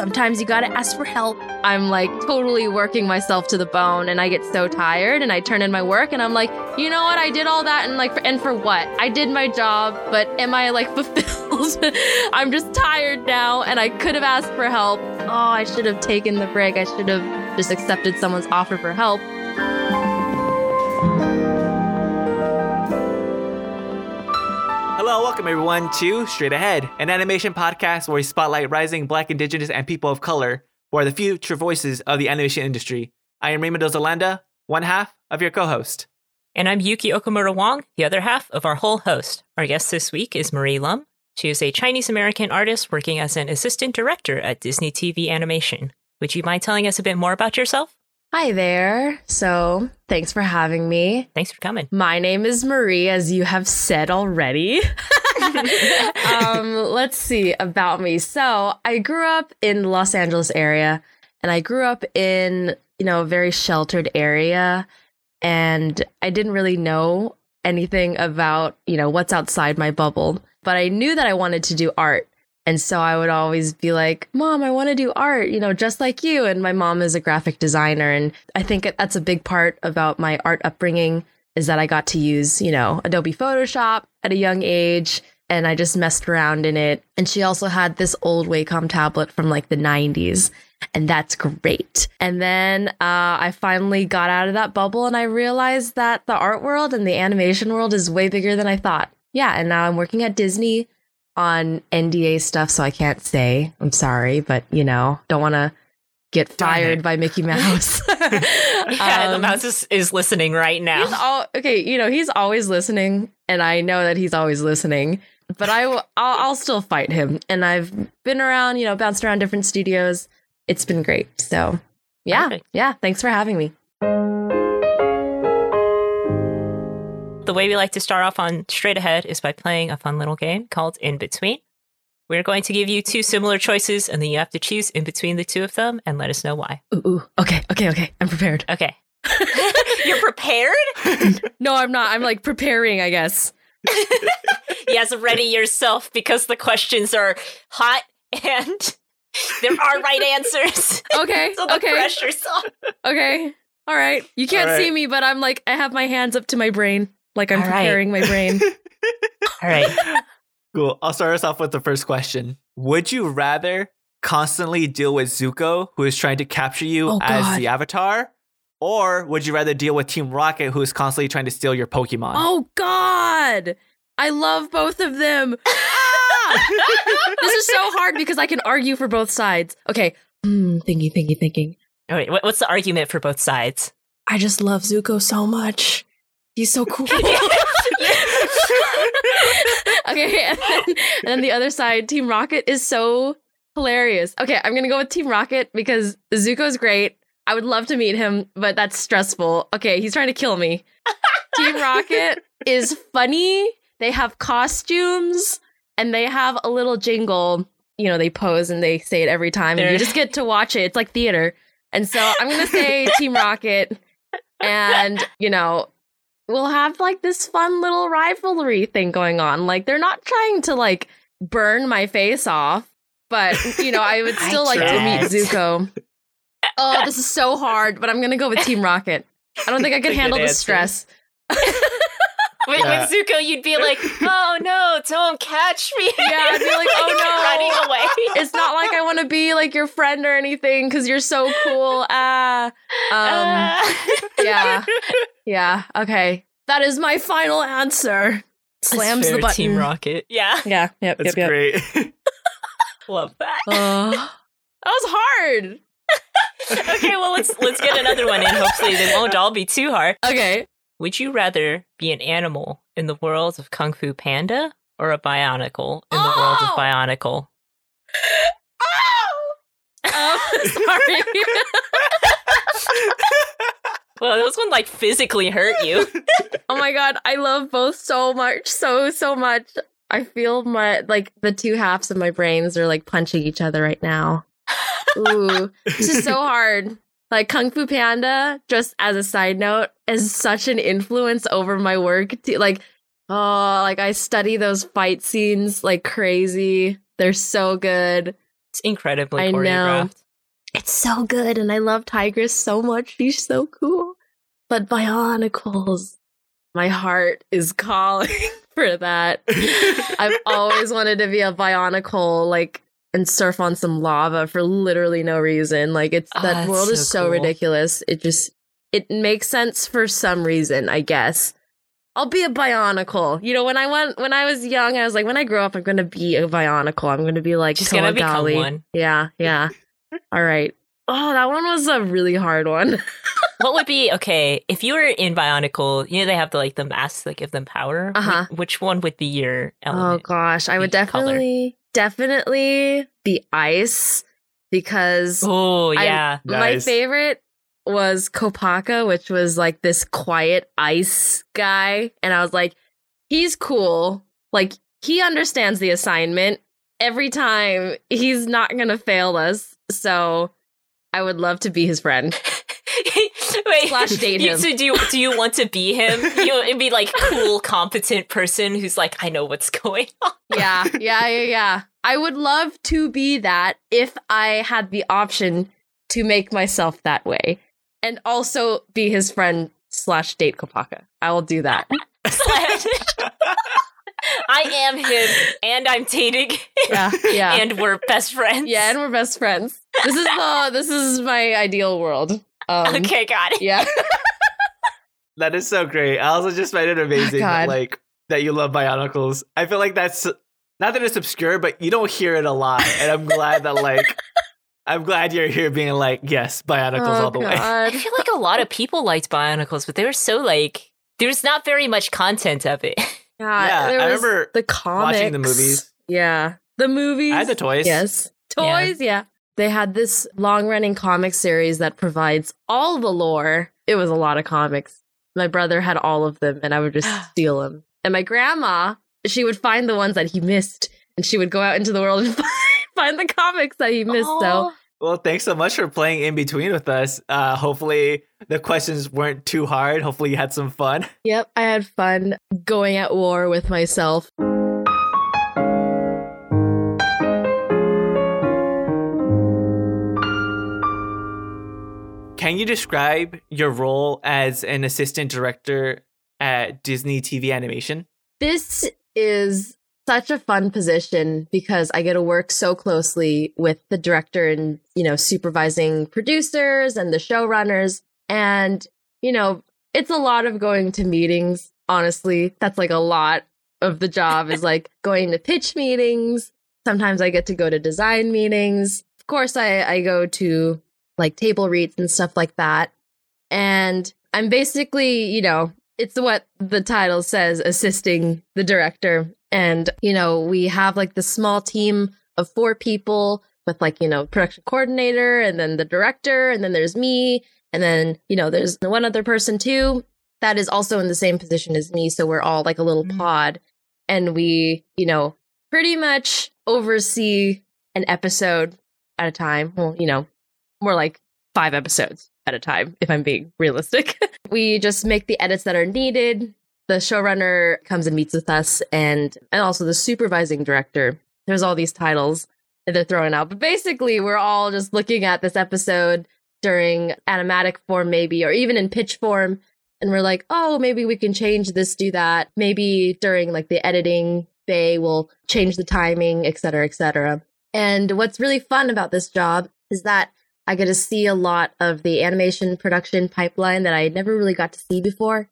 Sometimes you gotta ask for help. I'm like totally working myself to the bone and I get so tired and I turn in my work and I'm like, you know what? I did all that and like, and for what? I did my job, but am I like fulfilled? I'm just tired now and I could have asked for help. Oh, I should have taken the break. I should have just accepted someone's offer for help. Hello, welcome everyone to Straight Ahead, an animation podcast where we spotlight rising Black, Indigenous, and people of color who are the future voices of the animation industry. I am Raymond Ozalanda, one half of your co-host. And I'm Yuki Okamura Wong, the other half of our whole host. Our guest this week is Marie Lum. She is a Chinese American artist working as an assistant director at Disney TV Animation. Would you mind telling us a bit more about yourself? Hi there. So, thanks for having me. Thanks for coming. My name is Marie, as you have said already. um, let's see about me. So, I grew up in the Los Angeles area, and I grew up in, you know, a very sheltered area, and I didn't really know anything about, you know, what's outside my bubble, but I knew that I wanted to do art. And so I would always be like, Mom, I want to do art, you know, just like you. And my mom is a graphic designer. And I think that's a big part about my art upbringing is that I got to use, you know, Adobe Photoshop at a young age. And I just messed around in it. And she also had this old Wacom tablet from like the 90s. And that's great. And then uh, I finally got out of that bubble and I realized that the art world and the animation world is way bigger than I thought. Yeah. And now I'm working at Disney on NDA stuff, so I can't say. I'm sorry, but you know, don't want to get fired by Mickey Mouse. yeah, um, the mouse is, is listening right now. He's all, okay, you know, he's always listening, and I know that he's always listening. But I will, I'll, I'll still fight him, and I've been around, you know, bounced around different studios. It's been great. So, yeah, Perfect. yeah. Thanks for having me. The way we like to start off on Straight Ahead is by playing a fun little game called In Between. We're going to give you two similar choices, and then you have to choose in between the two of them and let us know why. Ooh, ooh. okay, okay, okay. I'm prepared. Okay. You're prepared? no, I'm not. I'm like preparing, I guess. yes, ready yourself because the questions are hot and there are right answers. Okay. so the okay. pressure's on. Okay. All right. You can't right. see me, but I'm like I have my hands up to my brain. Like I'm All preparing right. my brain. All right. Cool. I'll start us off with the first question. Would you rather constantly deal with Zuko, who is trying to capture you oh, as God. the avatar? Or would you rather deal with Team Rocket, who is constantly trying to steal your Pokemon? Oh God. I love both of them. ah! this is so hard because I can argue for both sides. Okay. Mm, thinking, thinking, thinking. wait, what's the argument for both sides? I just love Zuko so much. He's so cool. okay, and then, and then the other side, Team Rocket is so hilarious. Okay, I'm gonna go with Team Rocket because Zuko's great. I would love to meet him, but that's stressful. Okay, he's trying to kill me. Team Rocket is funny. They have costumes and they have a little jingle. You know, they pose and they say it every time, and you just get to watch it. It's like theater. And so I'm gonna say Team Rocket. And, you know, we'll have like this fun little rivalry thing going on. Like they're not trying to like burn my face off, but you know, I would still I like to meet Zuko. Oh, this is so hard, but I'm gonna go with Team Rocket. I don't think I could handle the stress. With, yeah. with, Zuko, you'd be like, "Oh no, don't catch me!" Yeah, I'd be like, "Oh no, running away." it's not like I want to be like your friend or anything because you're so cool. Ah, um, uh. yeah, yeah. Okay, that is my final answer. Slams the button. Team Rocket. Yeah, yeah, yep, That's yep, yep. great. Love that. Uh, that was hard. okay, well let's let's get another one in. Hopefully they won't all be too hard. Okay. Would you rather be an animal in the world of Kung Fu Panda or a Bionicle in oh! the world of oh! Bionicle? Oh! oh sorry. Well, this one like physically hurt you. oh my god, I love both so much, so so much. I feel my like the two halves of my brains are like punching each other right now. Ooh, this is so hard. Like Kung Fu Panda, just as a side note, is such an influence over my work. Like, oh, like I study those fight scenes like crazy. They're so good. It's incredibly I know. choreographed. It's so good, and I love Tigress so much. She's so cool. But Bionicles, my heart is calling for that. I've always wanted to be a Bionicle, like, and surf on some lava for literally no reason. Like, it's Oh, that world is so so cool. ridiculous. It just it makes sense for some reason, I guess. I'll be a Bionicle. You know, when I went when I was young, I was like, when I grow up, I'm gonna be a Bionicle. I'm gonna be like Just gonna become one. Yeah, yeah. All right. Oh, that one was a really hard one. What would be okay if you were in Bionicle? You know they have the like the masks that give them power. Uh-huh. Wh- Which one would be your Oh gosh, I would Each color. definitely definitely be ice because Oh, I- yeah. my favorite was Kopaka, which was like this quiet ice guy, and I was like, he's cool. Like he understands the assignment every time. He's not gonna fail us. So I would love to be his friend. Wait, Slash date him. So do you, do you want to be him? You know, it'd be like cool, competent person who's like, I know what's going on. yeah, yeah, yeah, yeah. I would love to be that if I had the option to make myself that way, and also be his friend slash date Kopaka. I will do that. I am him, and I'm dating, him, Yeah, yeah, and we're best friends. yeah, and we're best friends. This is the this is my ideal world. Um, okay, got it. Yeah. That is so great. I also just find it amazing that, God. like that you love Bionicles. I feel like that's not that it's obscure, but you don't hear it a lot, and I'm glad that like I'm glad you're here being like yes, Bionicles Oh, all the way. I feel like a lot of people liked Bionicles, but they were so like there's not very much content of it. Yeah, Yeah, there I was remember the comics. watching the movies. Yeah, the movies. I had the toys. Yes. Yeah. Toys, yeah. They had this long running comic series that provides all the lore. It was a lot of comics. My brother had all of them, and I would just steal them. And my grandma, she would find the ones that he missed, and she would go out into the world and find, find the comics that he missed. So, Well, thanks so much for playing in between with us. Uh, hopefully the questions weren't too hard. Hopefully you had some fun. yep, I had fun going at war with myself. Can you describe your role as an assistant director at Disney TV Animation? This is such a fun position because I get to work so closely with the director and, you know, supervising producers and the showrunners. And, you know, it's a lot of going to meetings. Honestly, that's like a lot of the job is like going to pitch meetings. Sometimes I get to go to design meetings. Of course, I, I go to like table reads and stuff like that. And I'm basically, you know, it's what the title says assisting the director and you know we have like the small team of four people with like you know production coordinator and then the director and then there's me and then you know there's one other person too that is also in the same position as me so we're all like a little Mm. pod and we you know pretty much oversee an episode at a time well you know more like five episodes at a time if i'm being realistic we just make the edits that are needed. The showrunner comes and meets with us, and and also the supervising director. There's all these titles that they're throwing out, but basically, we're all just looking at this episode during animatic form, maybe, or even in pitch form, and we're like, oh, maybe we can change this, do that. Maybe during like the editing bay, we'll change the timing, et cetera, et cetera. And what's really fun about this job is that I get to see a lot of the animation production pipeline that I never really got to see before.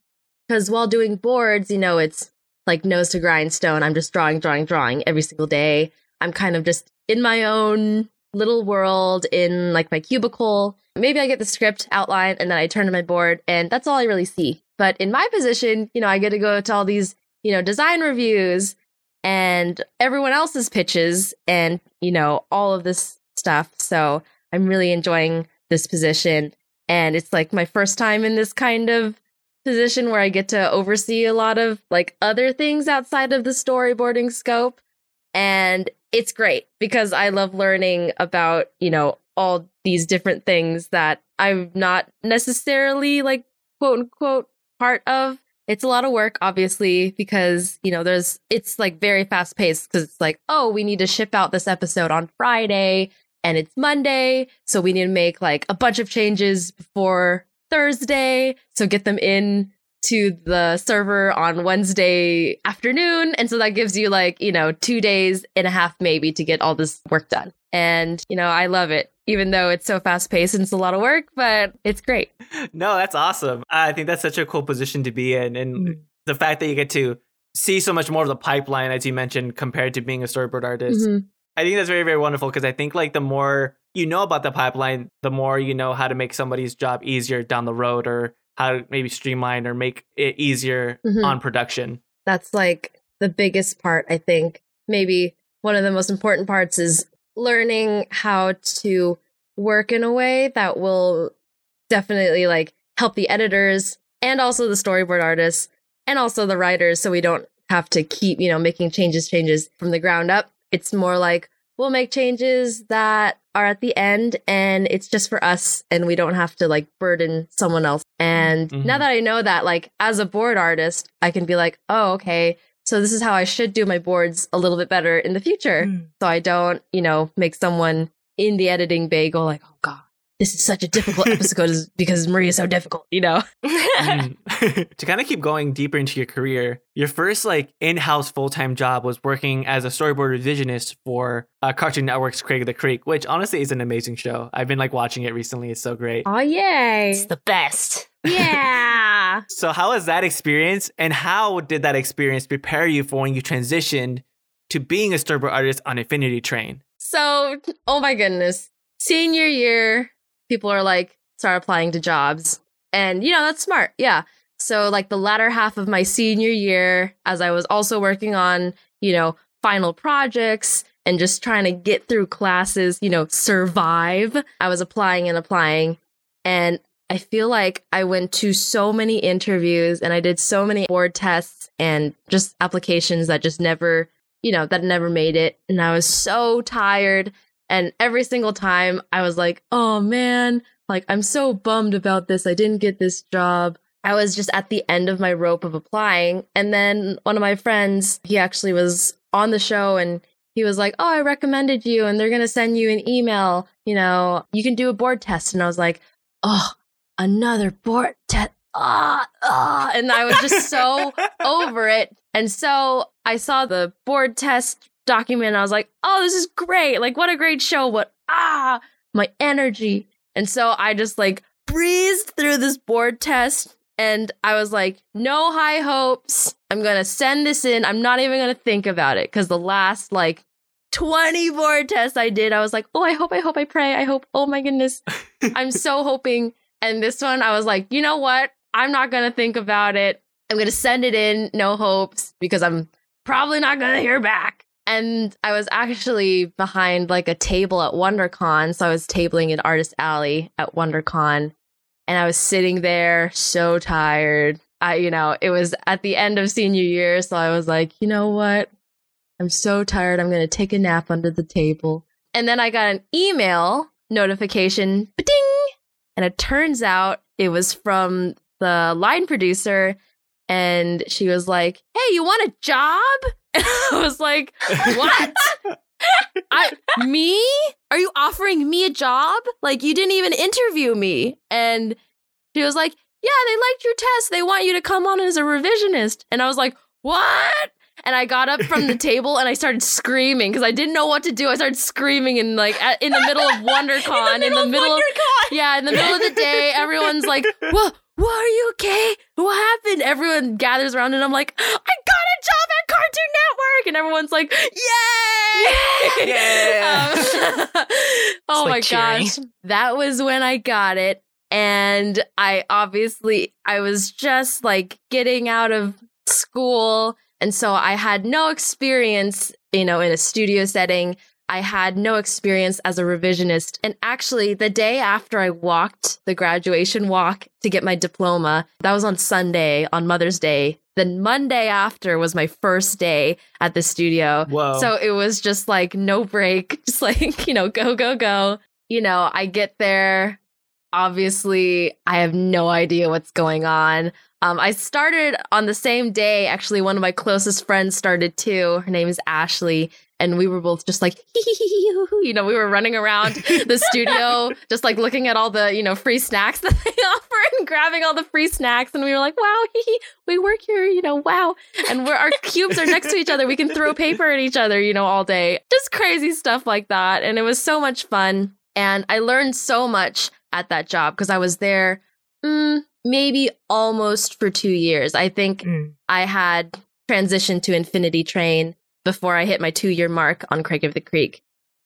Because while doing boards, you know, it's like nose to grindstone. I'm just drawing, drawing, drawing every single day. I'm kind of just in my own little world in like my cubicle. Maybe I get the script outline and then I turn to my board and that's all I really see. But in my position, you know, I get to go to all these, you know, design reviews and everyone else's pitches and, you know, all of this stuff. So I'm really enjoying this position. And it's like my first time in this kind of position where I get to oversee a lot of like other things outside of the storyboarding scope. And it's great because I love learning about, you know, all these different things that I'm not necessarily like quote unquote part of. it's a lot of work, obviously, because, you know, there's, it's like very fast paced because it's like, oh, we need to ship out this episode on Friday and it's Monday. So we need to make like a bunch of changes before Thursday. So get them in to the server on Wednesday afternoon. And so that gives you like, you know, two days and a half maybe to get all this work done. And, you know, I love it, even though it's so fast paced and it's a lot of work, but it's great. No, that's awesome. I think that's such a cool position to be in. And mm-hmm. the fact that you get to see so much more of the pipeline, as you mentioned, compared to being a storyboard artist. Mm-hmm. I think that's very, very wonderful because I think like the more you know about the pipeline, the more you know how to make somebody's job easier down the road or how to maybe streamline or make it easier mm-hmm. on production. That's like the biggest part, I think. Maybe one of the most important parts is learning how to work in a way that will definitely like help the editors and also the storyboard artists and also the writers so we don't have to keep, you know, making changes changes from the ground up it's more like we'll make changes that are at the end and it's just for us and we don't have to like burden someone else. And mm-hmm. now that I know that, like as a board artist, I can be like, oh, okay. So this is how I should do my boards a little bit better in the future. Mm. So I don't, you know, make someone in the editing bay go like, oh God, this is such a difficult episode because Marie is so difficult, you know? mm. to kind of keep going deeper into your career, your first like in-house full-time job was working as a storyboard revisionist for uh, Cartoon Network's Craig of the Creek, which honestly is an amazing show. I've been like watching it recently. It's so great. Oh, yay. It's the best. Yeah. so how was that experience and how did that experience prepare you for when you transitioned to being a storyboard artist on Infinity Train? So, oh my goodness. Senior year, people are like, start applying to jobs. And, you know, that's smart. Yeah. So, like, the latter half of my senior year, as I was also working on, you know, final projects and just trying to get through classes, you know, survive, I was applying and applying. And I feel like I went to so many interviews and I did so many board tests and just applications that just never, you know, that never made it. And I was so tired and every single time I was like, oh man, like I'm so bummed about this. I didn't get this job. I was just at the end of my rope of applying. And then one of my friends, he actually was on the show and he was like, Oh, I recommended you and they're going to send you an email. You know, you can do a board test. And I was like, Oh, another board test. Ah, ah. And I was just so over it. And so I saw the board test document. I was like, oh, this is great. Like, what a great show. What, ah, my energy. And so I just like breezed through this board test and I was like, no high hopes. I'm going to send this in. I'm not even going to think about it because the last like 20 board tests I did, I was like, oh, I hope, I hope, I pray. I hope, oh my goodness. I'm so hoping. And this one, I was like, you know what? I'm not going to think about it. I'm going to send it in, no hopes, because I'm probably not going to hear back. And I was actually behind like a table at WonderCon. So I was tabling in Artist Alley at WonderCon. And I was sitting there so tired. I, you know, it was at the end of senior year. So I was like, you know what? I'm so tired. I'm going to take a nap under the table. And then I got an email notification, ding! And it turns out it was from the line producer. And she was like, Hey, you want a job? I was like, what? I me? Are you offering me a job? Like you didn't even interview me. And she was like, Yeah, they liked your test. They want you to come on as a revisionist. And I was like, What? And I got up from the table and I started screaming because I didn't know what to do. I started screaming in like at, in the middle of WonderCon. in the middle, in the middle of, WonderCon. yeah, in the middle of the day, everyone's like, "What? What are you okay? What happened?" Everyone gathers around and I'm like, "I got a job at Cartoon Network," and everyone's like, "Yay!" Yeah. Um, oh like my cheering. gosh, that was when I got it, and I obviously I was just like getting out of school and so I had no experience, you know, in a studio setting. I had no experience as a revisionist. And actually, the day after I walked the graduation walk to get my diploma, that was on Sunday, on Mother's Day. Then Monday after was my first day at the studio. Whoa. So it was just like no break, just like, you know, go, go, go. You know, I get there obviously, I have no idea what's going on. Um, I started on the same day. Actually, one of my closest friends started too. Her name is Ashley. And we were both just like, you know, we were running around the studio, just like looking at all the, you know, free snacks that they offer and grabbing all the free snacks. And we were like, wow, we work here, you know, wow. And we're, our cubes are next to each other. We can throw paper at each other, you know, all day. Just crazy stuff like that. And it was so much fun. And I learned so much at that job because I was there mm, maybe almost for two years. I think mm. I had transitioned to Infinity Train before I hit my two year mark on Craig of the Creek.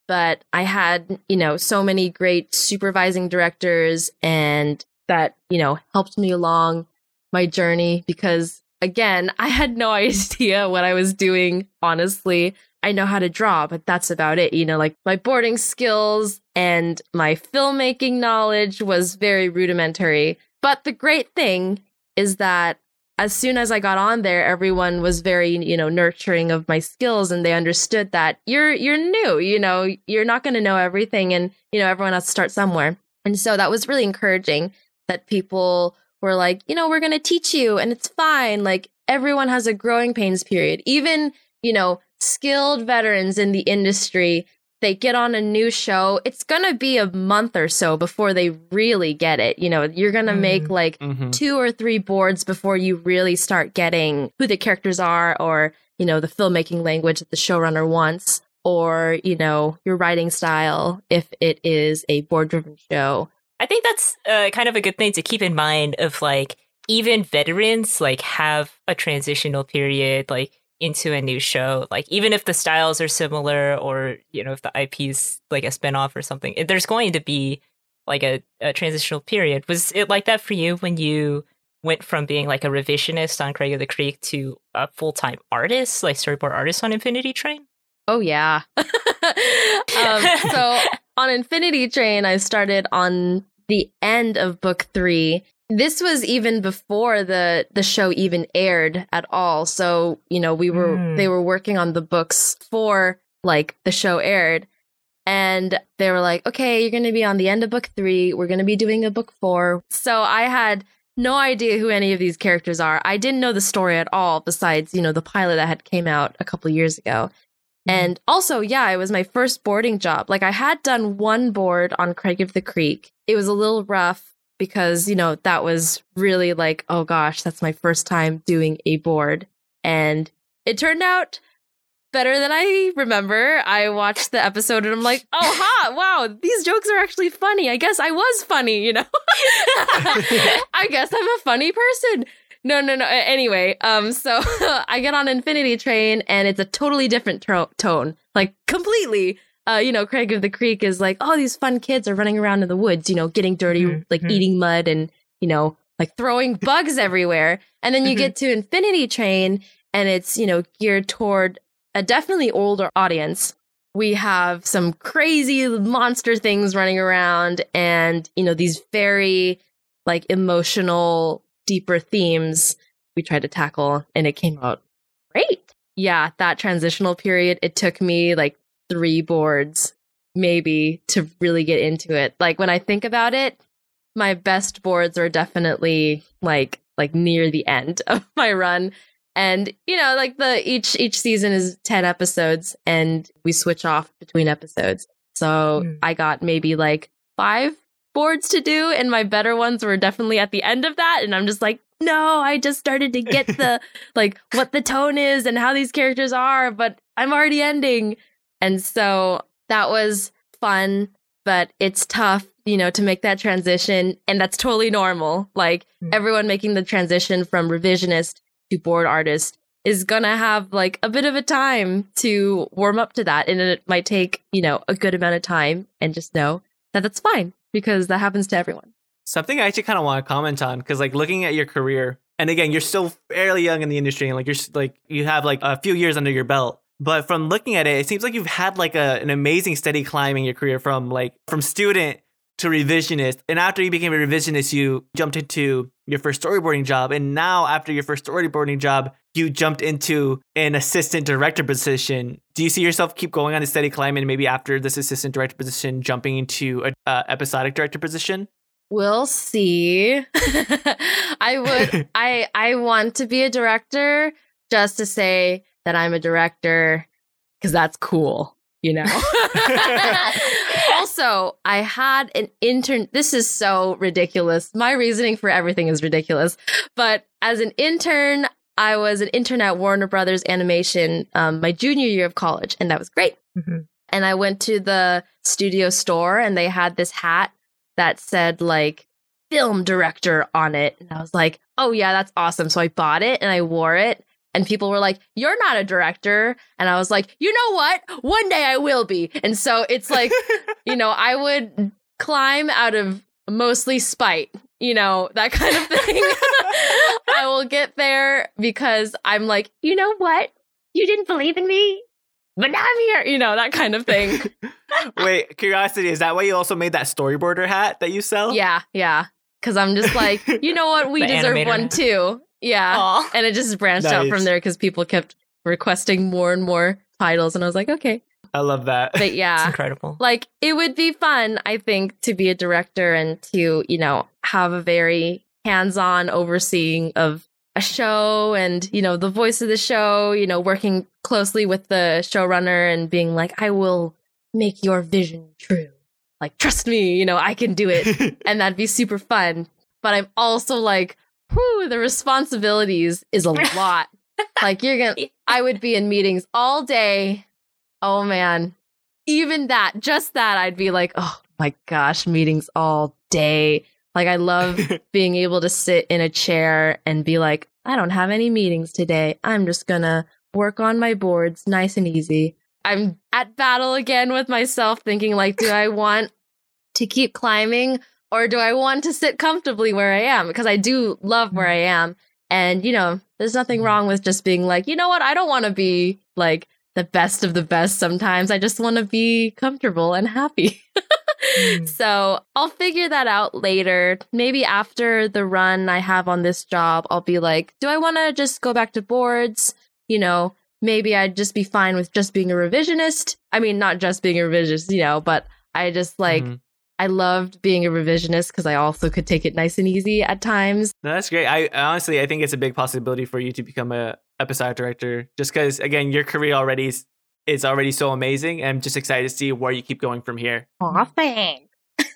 But I had, you know, so many great supervising directors and that, you know, helped me along my journey because again, I had no idea what I was doing, honestly. I know how to draw, but that's about it. You know, like my boarding skills and my filmmaking knowledge was very rudimentary. But the great thing is that as soon as I got on there, everyone was very, you know, nurturing of my skills and they understood that you're you're new, you know, you're not going to know everything and, you know, everyone has to start somewhere. And so that was really encouraging that people were like, you know, we're going to teach you and it's fine. Like everyone has a growing pains period. Even, you know, skilled veterans in the industry they get on a new show, it's going to be a month or so before they really get it. You know, you're going to mm make like mm-hmm. two or three boards before you really start getting who the characters are or, you know, the filmmaking language that the showrunner wants or, you know, your writing style if it is a board driven show. I think that's uh, kind of a good thing to keep in mind of like even veterans like have a transitional period like into a new show like even if the styles are similar or you know if the ip is like a spin-off or something there's going to be like a, a transitional period. Was it like that for you when you went from being like a revisionist on craig of the creek to a full-time artist like storyboard artist on infinity train? Oh yeah. Um, so on infinity train i started on the end of book three this was even before the the show even aired at all. So you know we were mm. they were working on the books for like the show aired. And they were like okay you're going to be on the end of book 3 we're going to be doing a book 4 so i had no idea who any of these characters are. I didn't know the story at all besides you know the pilot that had came out a couple years ago. Mm. and also yeah it was my first boarding job. Like i had done one board on craig of the creek. It was a little rough because, you know, that was really like, oh gosh, that's my first time doing a board. And it turned out better than I remember. I watched the episode and I'm like, oh, ha, wow, these jokes are actually funny. I guess I was funny, you know? I guess I'm a funny person. No, no, no. Anyway, um, so I get on Infinity Train and it's a totally different tro- tone, like completely uh, you know, Craig of the Creek is like, oh, these fun kids are running around in the woods, you know, getting dirty, mm-hmm. like eating mud and, you know, like throwing bugs everywhere. And then you mm-hmm. get to Infinity Train and it's, you know, geared toward a definitely older audience. We have some crazy monster things running around and, you know, these very like emotional, deeper themes we tried to tackle and it came out great. Yeah, that transitional period, it took me like three boards maybe to really get into it. Like when I think about it, my best boards are definitely like like near the end of my run. And you know, like the each each season is 10 episodes and we switch off between episodes. So mm. I got maybe like 5 boards to do and my better ones were definitely at the end of that and I'm just like no, I just started to get the like what the tone is and how these characters are, but I'm already ending. And so that was fun, but it's tough, you know, to make that transition. And that's totally normal. Like mm-hmm. everyone making the transition from revisionist to board artist is going to have like a bit of a time to warm up to that. And it might take, you know, a good amount of time and just know that that's fine because that happens to everyone. Something I actually kind of want to comment on because, like, looking at your career, and again, you're still fairly young in the industry, and like you're like you have like a few years under your belt. But from looking at it, it seems like you've had like a, an amazing steady climb in your career from like from student to revisionist. And after you became a revisionist, you jumped into your first storyboarding job. And now after your first storyboarding job, you jumped into an assistant director position. Do you see yourself keep going on a steady climb and maybe after this assistant director position, jumping into a uh, episodic director position? We'll see. I would I I want to be a director just to say that I'm a director cuz that's cool, you know. also, I had an intern this is so ridiculous. My reasoning for everything is ridiculous. But as an intern, I was an intern at Warner Brothers Animation um, my junior year of college, and that was great. Mm-hmm. And I went to the studio store, and they had this hat that said like film director on it. And I was like, oh, yeah, that's awesome. So I bought it and I wore it. And people were like, You're not a director. And I was like, You know what? One day I will be. And so it's like, you know, I would climb out of mostly spite, you know, that kind of thing. I will get there because I'm like, You know what? You didn't believe in me, but now I'm here, you know, that kind of thing. Wait, curiosity, is that why you also made that storyboarder hat that you sell? yeah, yeah. Cause I'm just like, you know what? We deserve animator one too. Yeah. Aw. And it just branched out from there because people kept requesting more and more titles. And I was like, okay. I love that. But It's yeah, incredible. like it would be fun, I think, to be a director and to, you know, have a very hands on overseeing of a show and, you know, the voice of the show, you know, working closely with the showrunner and being like, I will make your vision true. Like, trust me, you know, I can do it and that'd be super fun. But I'm also like, whew, the responsibilities is a lot. like you're gonna I would be in meetings all day. Oh man. Even that, just that, I'd be like, oh my gosh, meetings all day. Like I love being able to sit in a chair and be like, I don't have any meetings today. I'm just gonna work on my boards nice and easy. I'm at battle again with myself, thinking like, do I want to keep climbing or do I want to sit comfortably where I am? Because I do love where I am. And, you know, there's nothing wrong with just being like, you know what? I don't want to be like the best of the best sometimes. I just want to be comfortable and happy. Mm. So I'll figure that out later. Maybe after the run I have on this job, I'll be like, do I want to just go back to boards? You know, maybe I'd just be fine with just being a revisionist. I mean, not just being a revisionist, you know, but I just like, Mhm. I loved being a revisionist because I also could take it nice and easy at times. No, that's great. I honestly, I think it's a big possibility for you to become a episodic director, just because again, your career already is, is already so amazing. and I'm just excited to see where you keep going from here. Aw, thanks.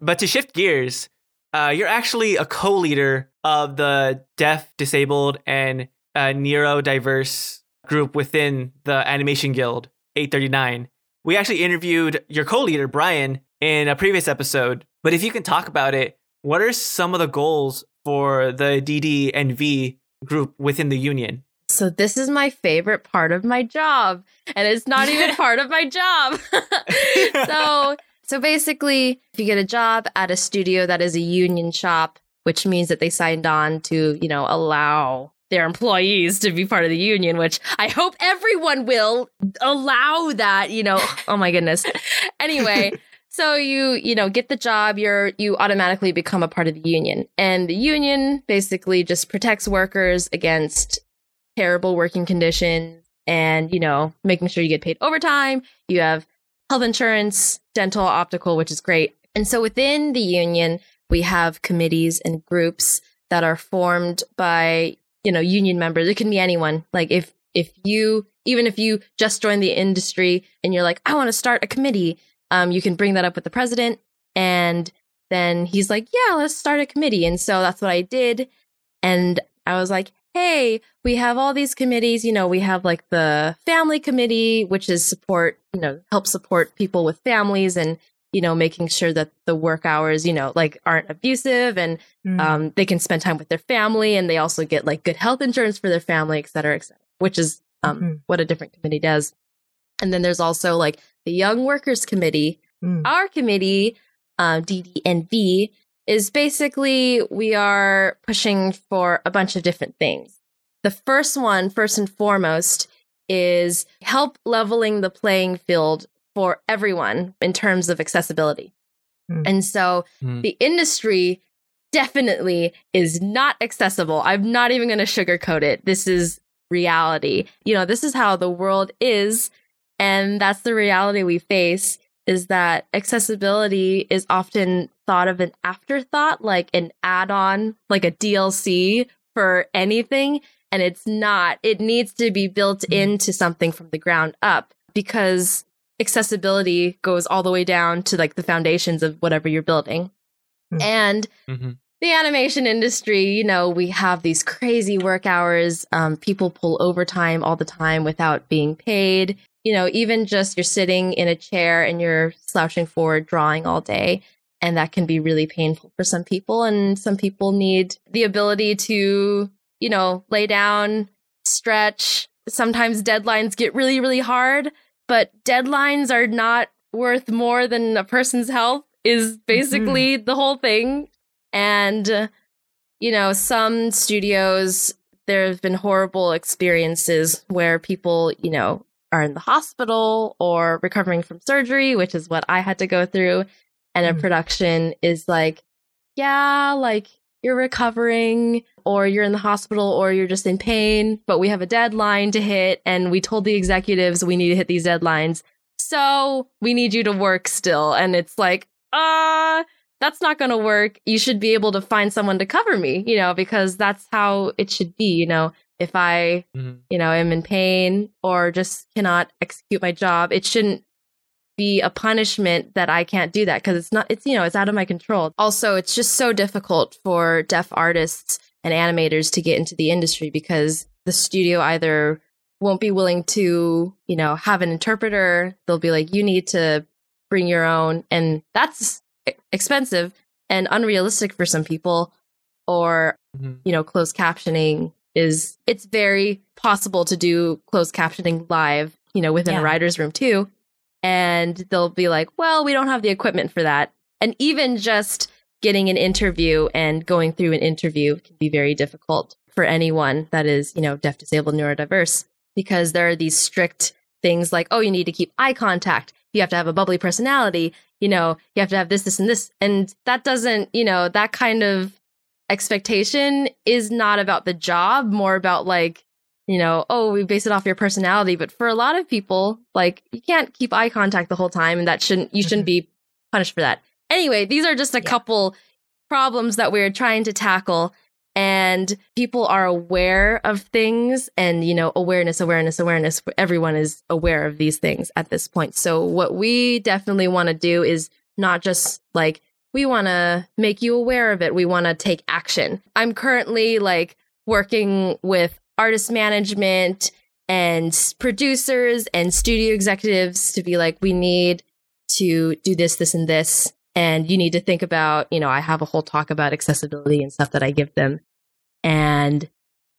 But to shift gears, uh, you're actually a co-leader of the deaf, disabled, and uh, neurodiverse group within the Animation Guild 839. We actually interviewed your co-leader Brian in a previous episode. But if you can talk about it, what are some of the goals for the DD and V group within the union? So this is my favorite part of my job, and it's not even part of my job. so so basically, if you get a job at a studio that is a union shop, which means that they signed on to, you know, allow their employees to be part of the union, which I hope everyone will allow that, you know. Oh my goodness. Anyway, so you, you know, get the job, you're you automatically become a part of the union. And the union basically just protects workers against terrible working conditions and, you know, making sure you get paid overtime. You have health insurance, dental, optical, which is great. And so within the union, we have committees and groups that are formed by, you know, union members. It can be anyone. Like if, if you, even if you just joined the industry and you're like, I want to start a committee, um, you can bring that up with the president. And then he's like, yeah, let's start a committee. And so that's what I did. And I was like, hey, we have all these committees. You know, we have like the family committee, which is support, you know, help support people with families and, you know, making sure that the work hours, you know, like aren't abusive and Mm. um, they can spend time with their family and they also get like good health insurance for their family, et cetera, et cetera, which is um, Mhm. what a different committee does. And then there's also like the Young Workers Committee, Mm. our committee, uh, DDNV, is basically we are pushing for a bunch of different things. The first one, first and foremost, is help leveling the playing field for everyone in terms of accessibility. Hmm. And so Hmm. the industry definitely is not accessible. I'm not even going to sugarcoat it. This is reality. You know, this is how the world is. And that's the reality we face is that accessibility is often thought of an afterthought, like an add on, like a DLC for anything. And it's not. It needs to be built Mhm. into something from the ground up because accessibility goes all the way down to like the foundations of whatever you're building. Mhm. And Mhm. the animation industry, you know, we have these crazy work hours. Um, people pull overtime all the time without being paid. You know, even just you're sitting in a chair and you're slouching forward, drawing all day. And that can be really painful for some people. And some people need the ability to, you know, lay down, stretch. Sometimes deadlines get really, really hard, but deadlines are not worth more than a person's health, is basically the whole thing. And, uh, you know, some studios, there have been horrible experiences where people, you know, are in the hospital or recovering from surgery, which is what I had to go through. And a Mm. production is like, yeah, like you're recovering or you're in the hospital or you're just in pain, but we have a deadline to hit and we told the executives we need to hit these deadlines. So we need you to work still. And it's like, uh, that's not going to work. You should be able to find someone to cover me, you know, because that's how it should be, you know. If I, Mhm. you know, am in pain or just cannot execute my job, it shouldn't be a punishment that I can't do that because it's not, it's, you know, it's out of my control. Also, it's just so difficult for deaf artists and animators to get into the industry because the studio either won't be willing to, you know, have an interpreter. They'll be like, you need to bring your own. And that's expensive and unrealistic for some people. Or, Mhm. you know, closed captioning is, it's very possible to do closed captioning live, you know, within Yeah. a writer's room too. And they'll be like, well, we don't have the equipment for that. And even just getting an interview and going through an interview can be very difficult for anyone that is, you know, deaf, disabled, neurodiverse, because there are these strict things like, oh, you need to keep eye contact. You have to have a bubbly personality. You know, you have to have this, this, and this. And that doesn't, you know, that kind of expectation is not about the job, more about like, you know, oh, we base it off your personality. But for a lot of people, like, you can't keep eye contact the whole time, and that shouldn't, you shouldn't mm-hmm. be punished for that. Anyway, these are just a Yeah. couple problems that we're trying to tackle and people are aware of things and you know awareness awareness awareness everyone is aware of these things at this point so what we definitely want to do is not just like we want to make you aware of it. We want to take action. I'm currently like working with artist management and producers and studio executives to be like we need to do this this and this and you need to think about you know i have a whole talk about accessibility and stuff that i give them and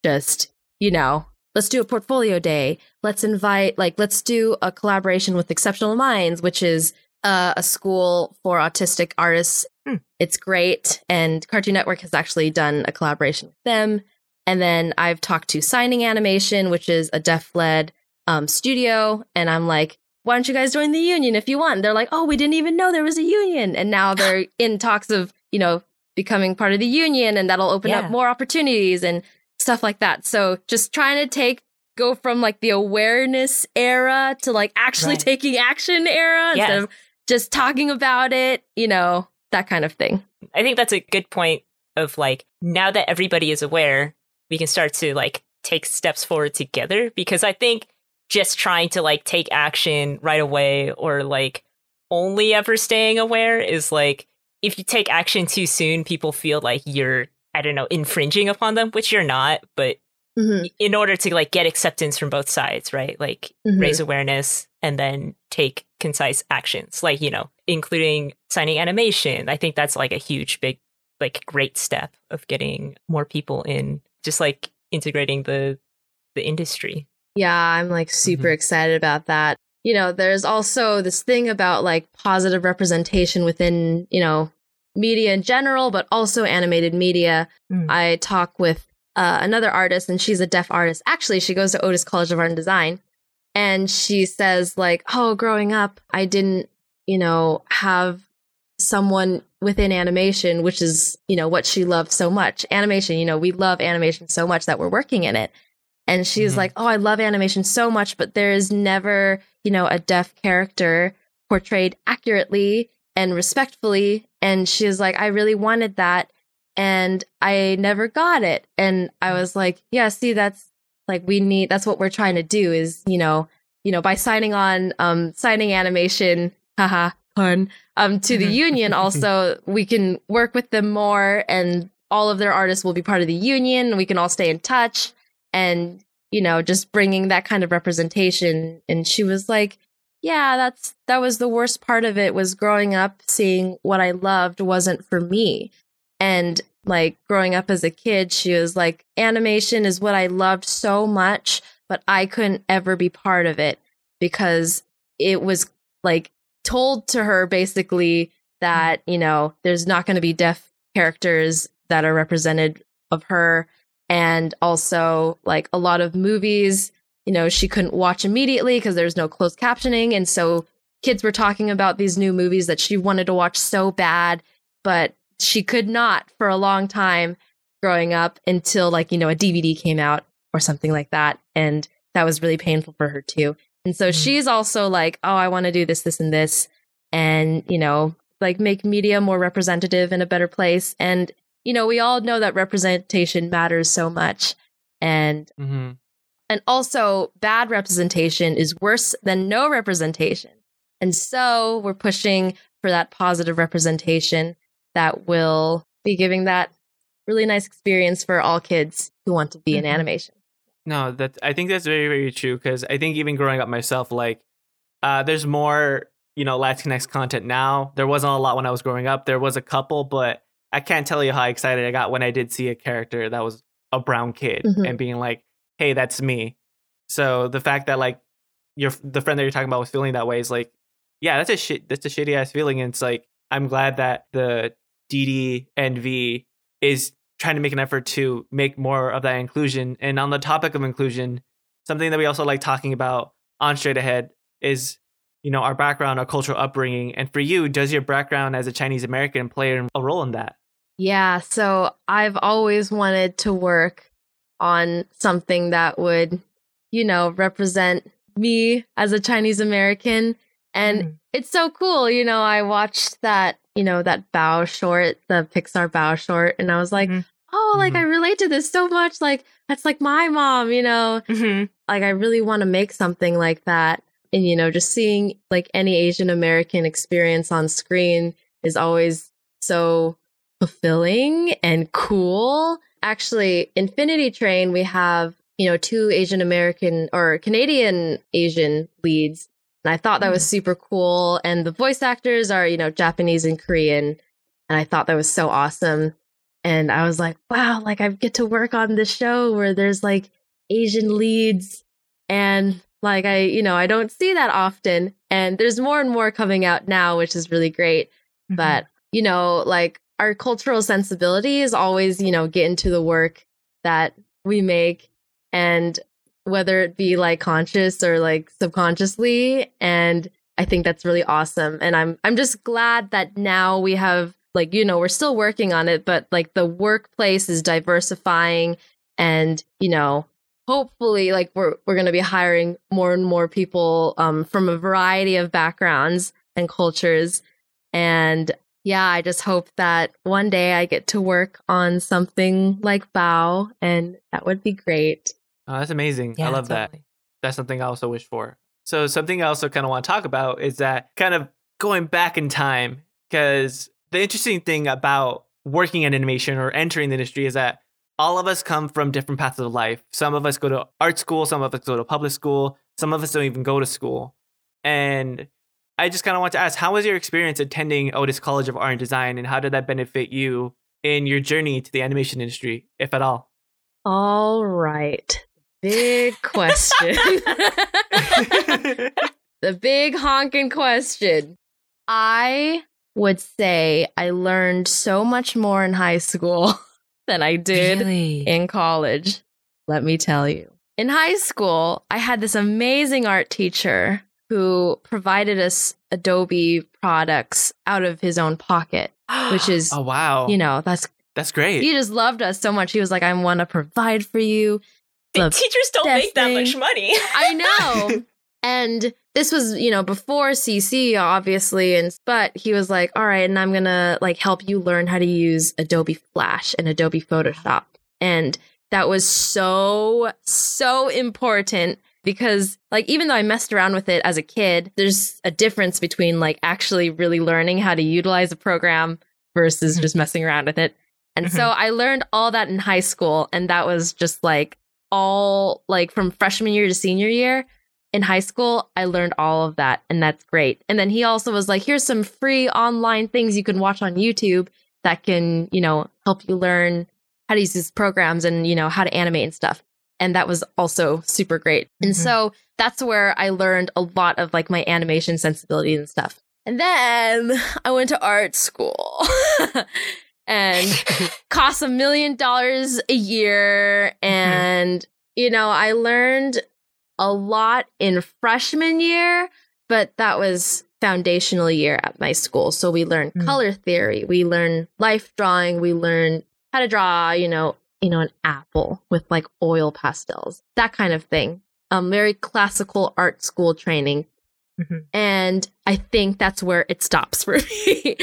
just you know let's do a portfolio day. Let's invite like let's do a collaboration with exceptional minds which is uh, a school for autistic artists Hmm. it's great and cartoon network has actually done a collaboration with them and then i've talked to signing animation which is a deaf-led um, studio and i'm like why don't you guys join the union if you want? And they're like, oh, we didn't even know there was a union. And now they're in talks of, you know, becoming part of the union and that'll open Yeah. up more opportunities and stuff like that. So just trying to take, go from like the awareness era to like actually Right. taking action era Yes. instead of just talking about it, you know, that kind of thing. I think that's a good point of like now that everybody is aware, we can start to like take steps forward together because I think just trying to like take action right away or like only ever staying aware is like if you take action too soon, people feel like you're I don't know, infringing upon them, which you're not, but Mm-hmm. in order to like get acceptance from both sides, right? Like raise awareness and then take concise actions like you know including signing animation i think that's like a huge big like great step of getting more people in just like integrating the the industry Yeah, I'm like super Mhm. excited about that. You know, there's also this thing about like positive representation within, you know, media in general, but also animated media. Mm. I talk with uh, another artist, and she's a deaf artist. Actually, she goes to Otis College of Art and Design. And she says, like, oh, growing up, I didn't, you know, have someone within animation, which is, you know, what she loved so much. Animation, you know, we love animation so much that we're working in it. And she's Mhm. like, oh, I love animation so much, but there is never, you know, a deaf character portrayed accurately and respectfully. And she was like, I really wanted that. And I never got it. And I was like, yeah, see, that's like, we need, that's what we're trying to do is, you know, you know, by signing on, um, signing animation, haha, pun, um, to the union, also, we can work with them more and all of their artists will be part of the union. We can all stay in touch and, you know, just bringing that kind of representation. And she was like, yeah, that's, that was the worst part of it was growing up seeing what I loved wasn't for me. And like growing up as a kid, she was like, animation is what I loved so much, but I couldn't ever be part of it because it was like told to her basically that, you know, there's not going to be deaf characters that are represented of her. And also, like a lot of movies, you know, she couldn't watch immediately because there's no closed captioning. And so kids were talking about these new movies that she wanted to watch so bad, but she could not for a long time growing up until like, you know, a DVD came out or something like that. And that was really painful for her too. And so mm-hmm. she's also like, oh, I want to do this, this, and this. And, you know, like make media more representative in a better place. And, you know, we all know that representation matters so much. And, mm-hmm. and also bad representation is worse than no representation. And so we're pushing for that positive representation that will be giving that really nice experience for all kids who want to be mm-hmm. in animation. No, that I think that's very very true because I think even growing up myself, like uh, there's more you know Latinx content now. There wasn't a lot when I was growing up. There was a couple, but I can't tell you how excited I got when I did see a character that was a brown kid mm-hmm. and being like, "Hey, that's me." So the fact that like your the friend that you're talking about was feeling that way is like, yeah, that's a shit. That's a shitty ass feeling. And it's like I'm glad that the DDNV is trying to make an effort to make more of that inclusion. And on the topic of inclusion, something that we also like talking about on Straight Ahead is, you know, our background, our cultural upbringing. And for you, does your background as a Chinese American play a role in that? Yeah. So I've always wanted to work on something that would, you know, represent me as a Chinese American. And mm. it's so cool. You know, I watched that, you know, that Bao short, the Pixar Bao short, and I was like, mm-hmm oh, like mm-hmm. I relate to this so much. Like that's like my mom, you know. Mm-hmm. Like I really want to make something like that. And you know, just seeing like any Asian American experience on screen is always so fulfilling and cool. Actually, Infinity Train, we have, you know, two Asian American or Canadian Asian leads. And I thought that was mm. super cool. And the voice actors are, you know, Japanese and Korean. And I thought that was so awesome. And I was like, wow, like I get to work on this show where there's like Asian leads and like I, you know, I don't see that often. And there's more and more coming out now, which is really great. Mm-hmm. But, you know, like our cultural sensibility is always, you know, get into the work that we make and whether it be like conscious or like subconsciously. And I think that's really awesome. And I'm I'm just glad that now we have like you know we're still working on it but like the workplace is diversifying and you know hopefully like we're we're to be hiring more and more people um, from a variety of backgrounds and cultures and yeah i just hope that one day i get to work on something like bao and that would be great oh that's amazing yeah, i love totally. that that's something i also wish for so something i also kind of want to talk about is that kind of going back in time because the interesting thing about working in animation or entering the industry is that all of us come from different paths of life. Some of us go to art school, some of us go to public school, some of us don't even go to school. And I just kind of want to ask, how was your experience attending Otis College of Art and Design, and how did that benefit you in your journey to the animation industry, if at all? All right. Big question. the big honking question. I would say I learned so much more in high school than I did really? in college. Let me tell you. In high school, I had this amazing art teacher who provided us Adobe products out of his own pocket, which is oh wow, you know that's that's great. He just loved us so much. He was like, "I want to provide for you." The teachers don't make thing. that much money. I know. And this was, you know, before CC, obviously. And, but he was like, all right, and I'm going to like help you learn how to use Adobe Flash and Adobe Photoshop. And that was so, so important because like even though I messed around with it as a kid, there's a difference between like actually really learning how to utilize a program versus just mm-hmm. messing around with it. And so mm-hmm. I learned all that in high school and that was just like all like from freshman year to senior year in high school, I learned all of that and that's great. And then he also was like here's some free online things you can watch on YouTube that can, you know, help you learn how to use these programs and, you know, how to animate and stuff and that was also super great. And Mhm. so that's where I learned a lot of like my animation sensibility and stuff. And then I went to art school and cost a million dollars a year and you know, I learned a lot in freshman year, but that was foundational year at my school. So we learned Mm. color theory, we learned life drawing, we learned how to draw, you know, you know, an apple with like oil pastels, that kind of thing. Um, very classical art school training. Mhm. And I think that's where it stops for me.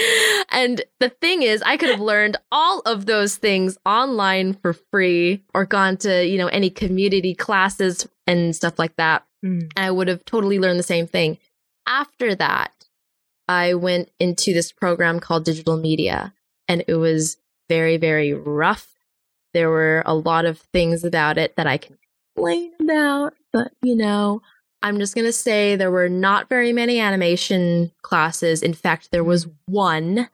and the thing is, I could have learned all of those things online for free or gone to, you know, any community classes and stuff like that. Mm. And I would have totally learned the same thing. After that, I went into this program called digital media, and it was very, very rough. There were a lot of things about it that I can complain about, but you know, I'm just going to say there were not very many animation classes. In fact, there was one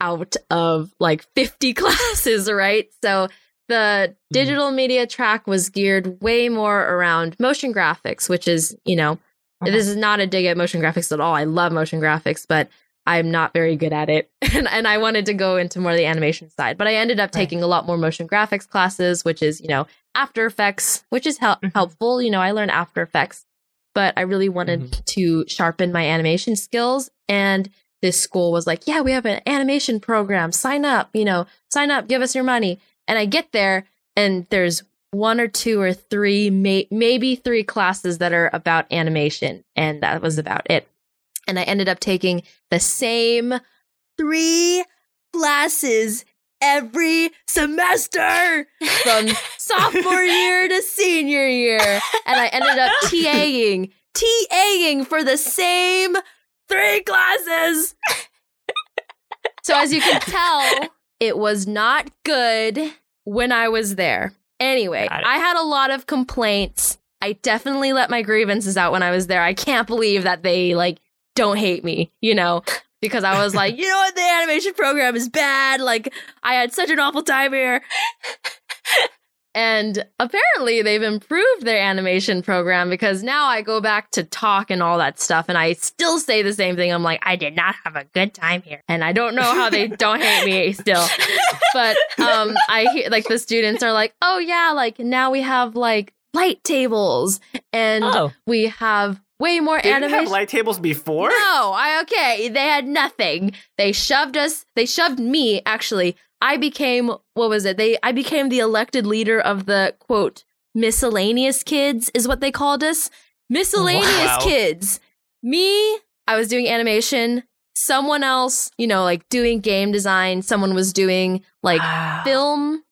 out of like 50 classes, right? So the digital media track was geared way more around motion graphics, which is, you know, Uh-huh. this is not a dig at motion graphics at all. I love motion graphics, but I'm not very good at it. and, and I wanted to go into more of the animation side, but I ended up Right. taking a lot more motion graphics classes, which is, you know, After Effects, which is hel- Mhm. helpful. You know, I learned After Effects, but I really wanted mm-hmm. to sharpen my animation skills. And this school was like, yeah, we have an animation program. Sign up, you know, sign up, give us your money. And I get there and there's one or two or three, may- maybe three classes that are about animation. And that was about it. And I ended up taking the same three classes every semester from sophomore year to senior year. And I ended up TAing, TAing for the same three classes. So as you can tell, it was not good when I was there. Anyway, I had a lot of complaints. I definitely let my grievances out when I was there. I can't believe that they like don't hate me, you know, because I was like, you know what, the animation program is bad. Like I had such an awful time here. And apparently they've improved their animation program because now I go back to talk and all that stuff and I still say the same thing. I'm like, I did not have a good time here. And I don't know how they don't hate me still. But um I hear like the students are like, "Oh yeah, like now we have like light tables and Oh, we have way more They didn't have light tables before? no, I okay. They had nothing. They shoved us. They shoved me. Actually, I became what was it? They I became the elected leader of the quote miscellaneous kids is what they called us. Miscellaneous Wow. kids. Me, I was doing animation. Someone else, you know, like doing game design. Someone was doing like wow. film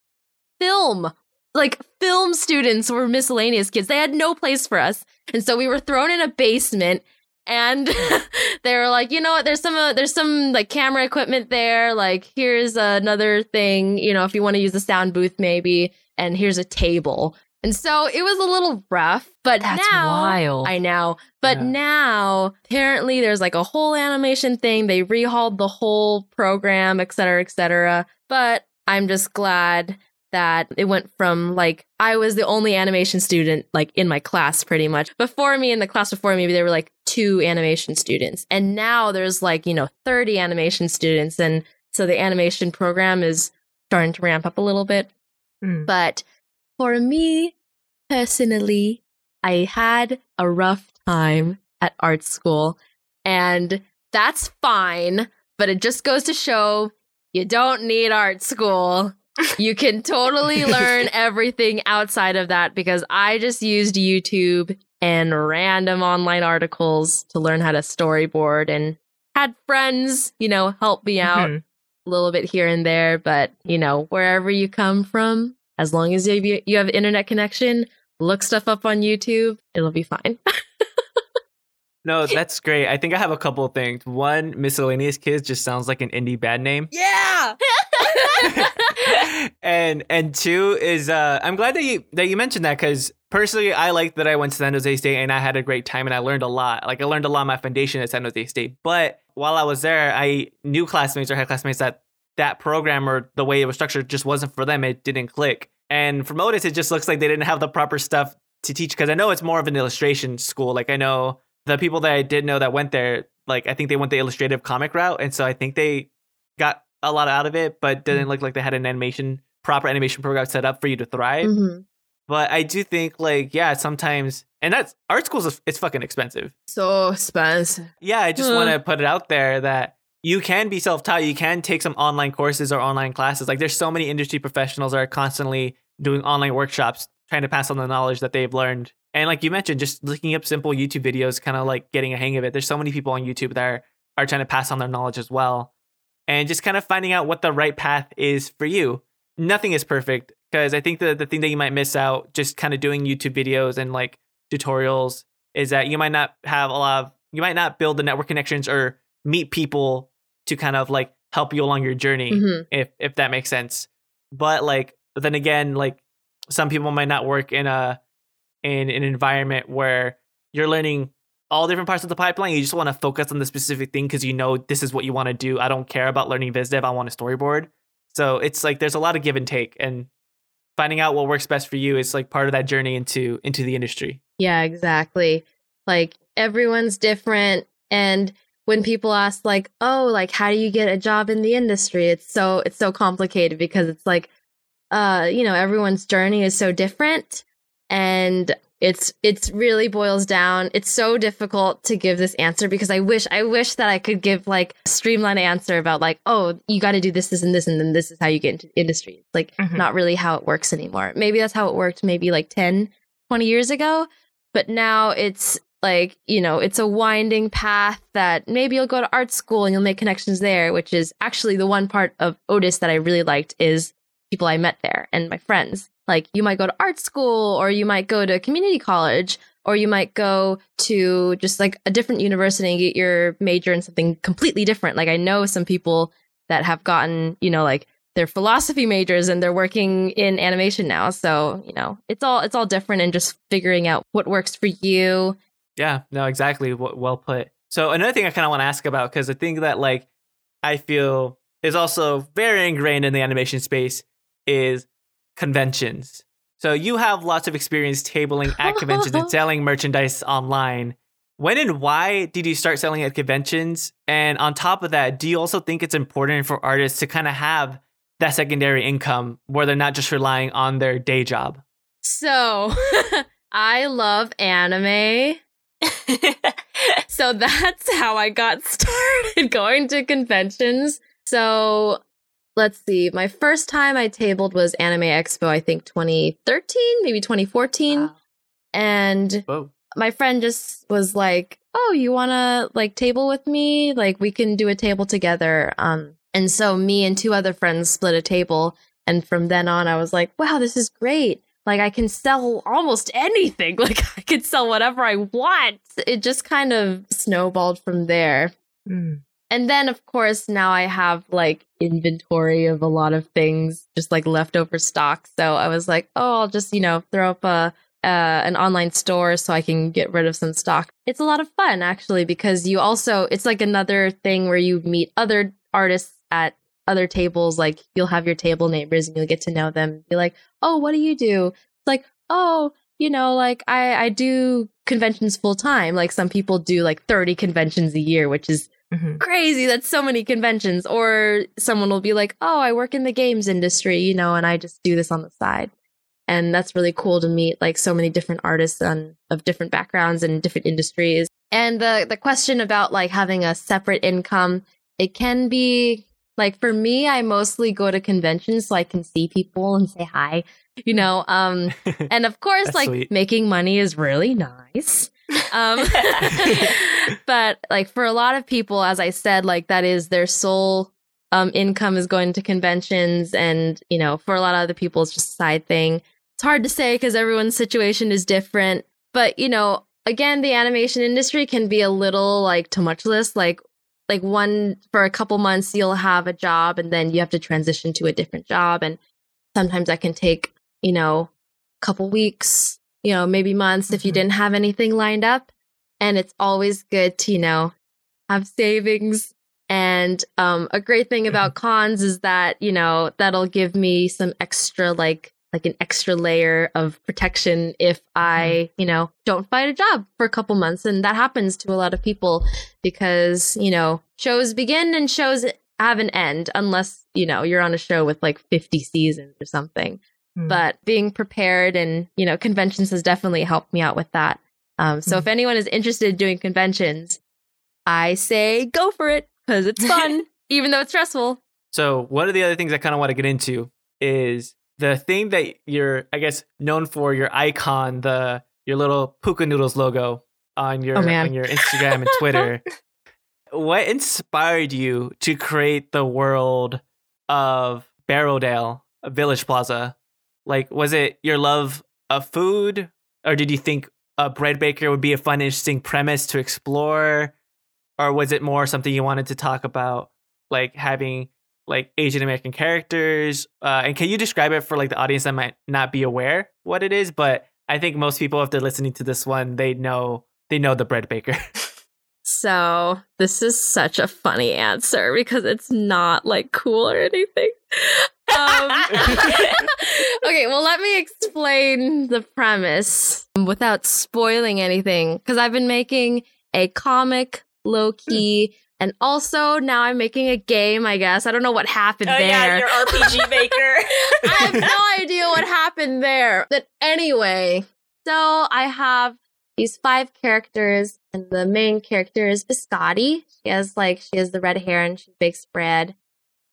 film like film students were miscellaneous kids they had no place for us and so we were thrown in a basement and they were like you know what there's some uh, there's some like camera equipment there like here's another thing you know if you want to use the sound booth maybe and here's a table and so it was a little rough but That's now wild. I know. But Yeah. now apparently there's like a whole animation thing. They rehauled the whole program, et cetera, et cetera. But I'm just glad that it went from like I was the only animation student like in my class pretty much. Before me in the class before me, there were like two animation students. And now there's like, you know, 30 animation students. And so the animation program is starting to ramp up a little bit. Mm. But for me personally, I had a rough time at art school, and that's fine. But it just goes to show you don't need art school. You can totally learn everything outside of that because I just used YouTube and random online articles to learn how to storyboard and had friends, you know, help me out Mhm. a little bit here and there. But, you know, wherever you come from, as long as you, you have internet connection, look stuff up on YouTube, it'll be fine. No, that's great. I think I have a couple of things. One, miscellaneous kids just sounds like an indie band name. yeah. and and two is uh I'm glad that you that you mentioned that because personally I like that I went to San Jose State and I had a great time and I learned a lot. Like I learned a lot of my foundation at San Jose State. But while I was there, I knew classmates or had classmates that that program or the way it was structured just wasn't for them. It didn't click. And for Otis, it just looks like they didn't have the proper stuff to teach because I know it's more of an illustration school. Like I know the people that I did know that went there, like I think they went the illustrative comic route, and so I think they got a lot out of it, but didn't look like they had an animation proper animation program set up for you to thrive. hmm But I do think like yeah, sometimes and that's art schools it's fucking expensive. So expensive. Yeah, I just want to put it out there that you can be self-taught. You can take some online courses or online classes. Like there's so many industry professionals that are constantly doing online workshops trying to pass on the knowledge that they've learned. And like you mentioned, just looking up simple YouTube videos, kind of like getting a hang of it. There's so many people on YouTube that are, are trying to pass on their knowledge as well. And just kind of finding out what the right path is for you. Nothing is perfect because I think the, the thing that you might miss out just kind of doing YouTube videos and like tutorials is that you might not have a lot of, you might not build the network connections or meet people to kind of like help you along your journey hmm if if that makes sense. But like then again, like some people might not work in a in an environment where you're learning all different parts of the pipeline. You just want to focus on the specific thing because you know this is what you want to do. I don't care about learning VizDev. I want a storyboard. So it's like there's a lot of give and take, and finding out what works best for you is like part of that journey into into the industry. Yeah, exactly. Like everyone's different and when people ask like, "Oh, like how do you get a job in the industry?" It's so it's so complicated because it's like uh, you know, everyone's journey is so different and it's it's really boils down. It's so difficult to give this answer because I wish I wish that I could give like a streamlined answer about like, "Oh, you got to do this this and this and then this is how you get into the industry." It's like Mhm. not really how it works anymore. Maybe that's how it worked maybe like 10 20 years ago, but now it's like, you know, it's a winding path that maybe you'll go to art school and you'll make connections there, which is actually the one part of Otis that I really liked is people I met there and my friends. Like you might go to art school or you might go to community college or you might go to just like a different university and get your major in something completely different. Like I know some people that have gotten, you know, like they're philosophy majors and they're working in animation now. So, you know, it's all it's all different and just figuring out what works for you. Yeah, no, exactly. Well put. So another thing I kind of want to ask about because the thing that like I feel is also very ingrained in the animation space is conventions. So you have lots of experience tabling at conventions and selling merchandise online. When and why did you start selling at conventions? And on top of that, do you also think it's important for artists to kind of have that secondary income where they're not just relying on their day job? So, I love anime. So that's how I got started going to conventions. So let's see. My first time I tabled was Anime Expo, I think 2013, maybe 2014. And Whoa. my friend just was like, "Oh, you want to like table with me? Like we can do a table together." Um and so me and two other friends split a table and from then on I was like, "Wow, this is great. Like I can sell almost anything. Like I can sell whatever I want." It just kind of snowballed from there. Mm. And then of course now I have like inventory of a lot of things, just like leftover stock. So I was like, "Oh, I'll just, you know, throw up a uh, an online store so I can get rid of some stock. It's a lot of fun actually because you also it's like another thing where you meet other artists at other tables. Like you'll have your table neighbors and you'll get to know them. Be like, oh, what do you do? It's like, oh, you know, like I I do conventions full time. Like some people do like thirty conventions a year, which is Mhm. crazy. That's so many conventions. Or someone will be like, oh, I work in the games industry, you know, and I just do this on the side and that's really cool to meet like so many different artists on, of different backgrounds and different industries and the the question about like having a separate income it can be like for me i mostly go to conventions so i can see people and say hi you know. Um, and of course, like sweet. making money is really nice. Um, but like for a lot of people, as I said, like that is their sole um, income is going to conventions, and you know, for a lot of other people, it's just a side thing. It's hard to say because everyone's situation is different. But you know, again, the animation industry can be a little like tumultuous. Like, like one for a couple months, you'll have a job, and then you have to transition to a different job, and sometimes that can take you know a couple weeks, you know, maybe months if you Mhm. didn't have anything lined up. And it's always good to you know have savings. And um, a great thing about cons is that you know that'll give me some extra like like an extra layer of protection if I, you know, don't find a job for a couple months. And that happens to a lot of people because, you know, shows begin and shows have an end unless, you know, you're on a show with like 50 seasons or something. Hmm. But being prepared and, you know, conventions has definitely helped me out with that. Um, so if anyone is interested in doing conventions, I say go for it because it's fun, even though it's stressful. So one of the other things I kind of want to get into is the thing that you're, I guess, known for your icon, the your little Pucca Noodles logo on your Oh, on your Instagram and Twitter. what inspired you to create the world of Barrowdale Village Plaza? Like, was it your love of food, or did you think a bread baker would be a fun, interesting premise to explore, or was it more something you wanted to talk about, like having like Asian American characters? Uh, and can you describe it for like the audience that might not be aware what it is? But I think most people, if they're listening to this one, they know they know the bread baker. So this is such a funny answer because it's not like cool or anything. Um, okay, well, let me explain the premise without spoiling anything because I've been making a comic low key. And also now I'm making a game, I guess. I don't know what happened oh there. yeah, your RPG maker. I have no idea what happened there. But anyway, so I have these five characters, and the main character is Biscotti. She has like she has the red hair and she bakes bread.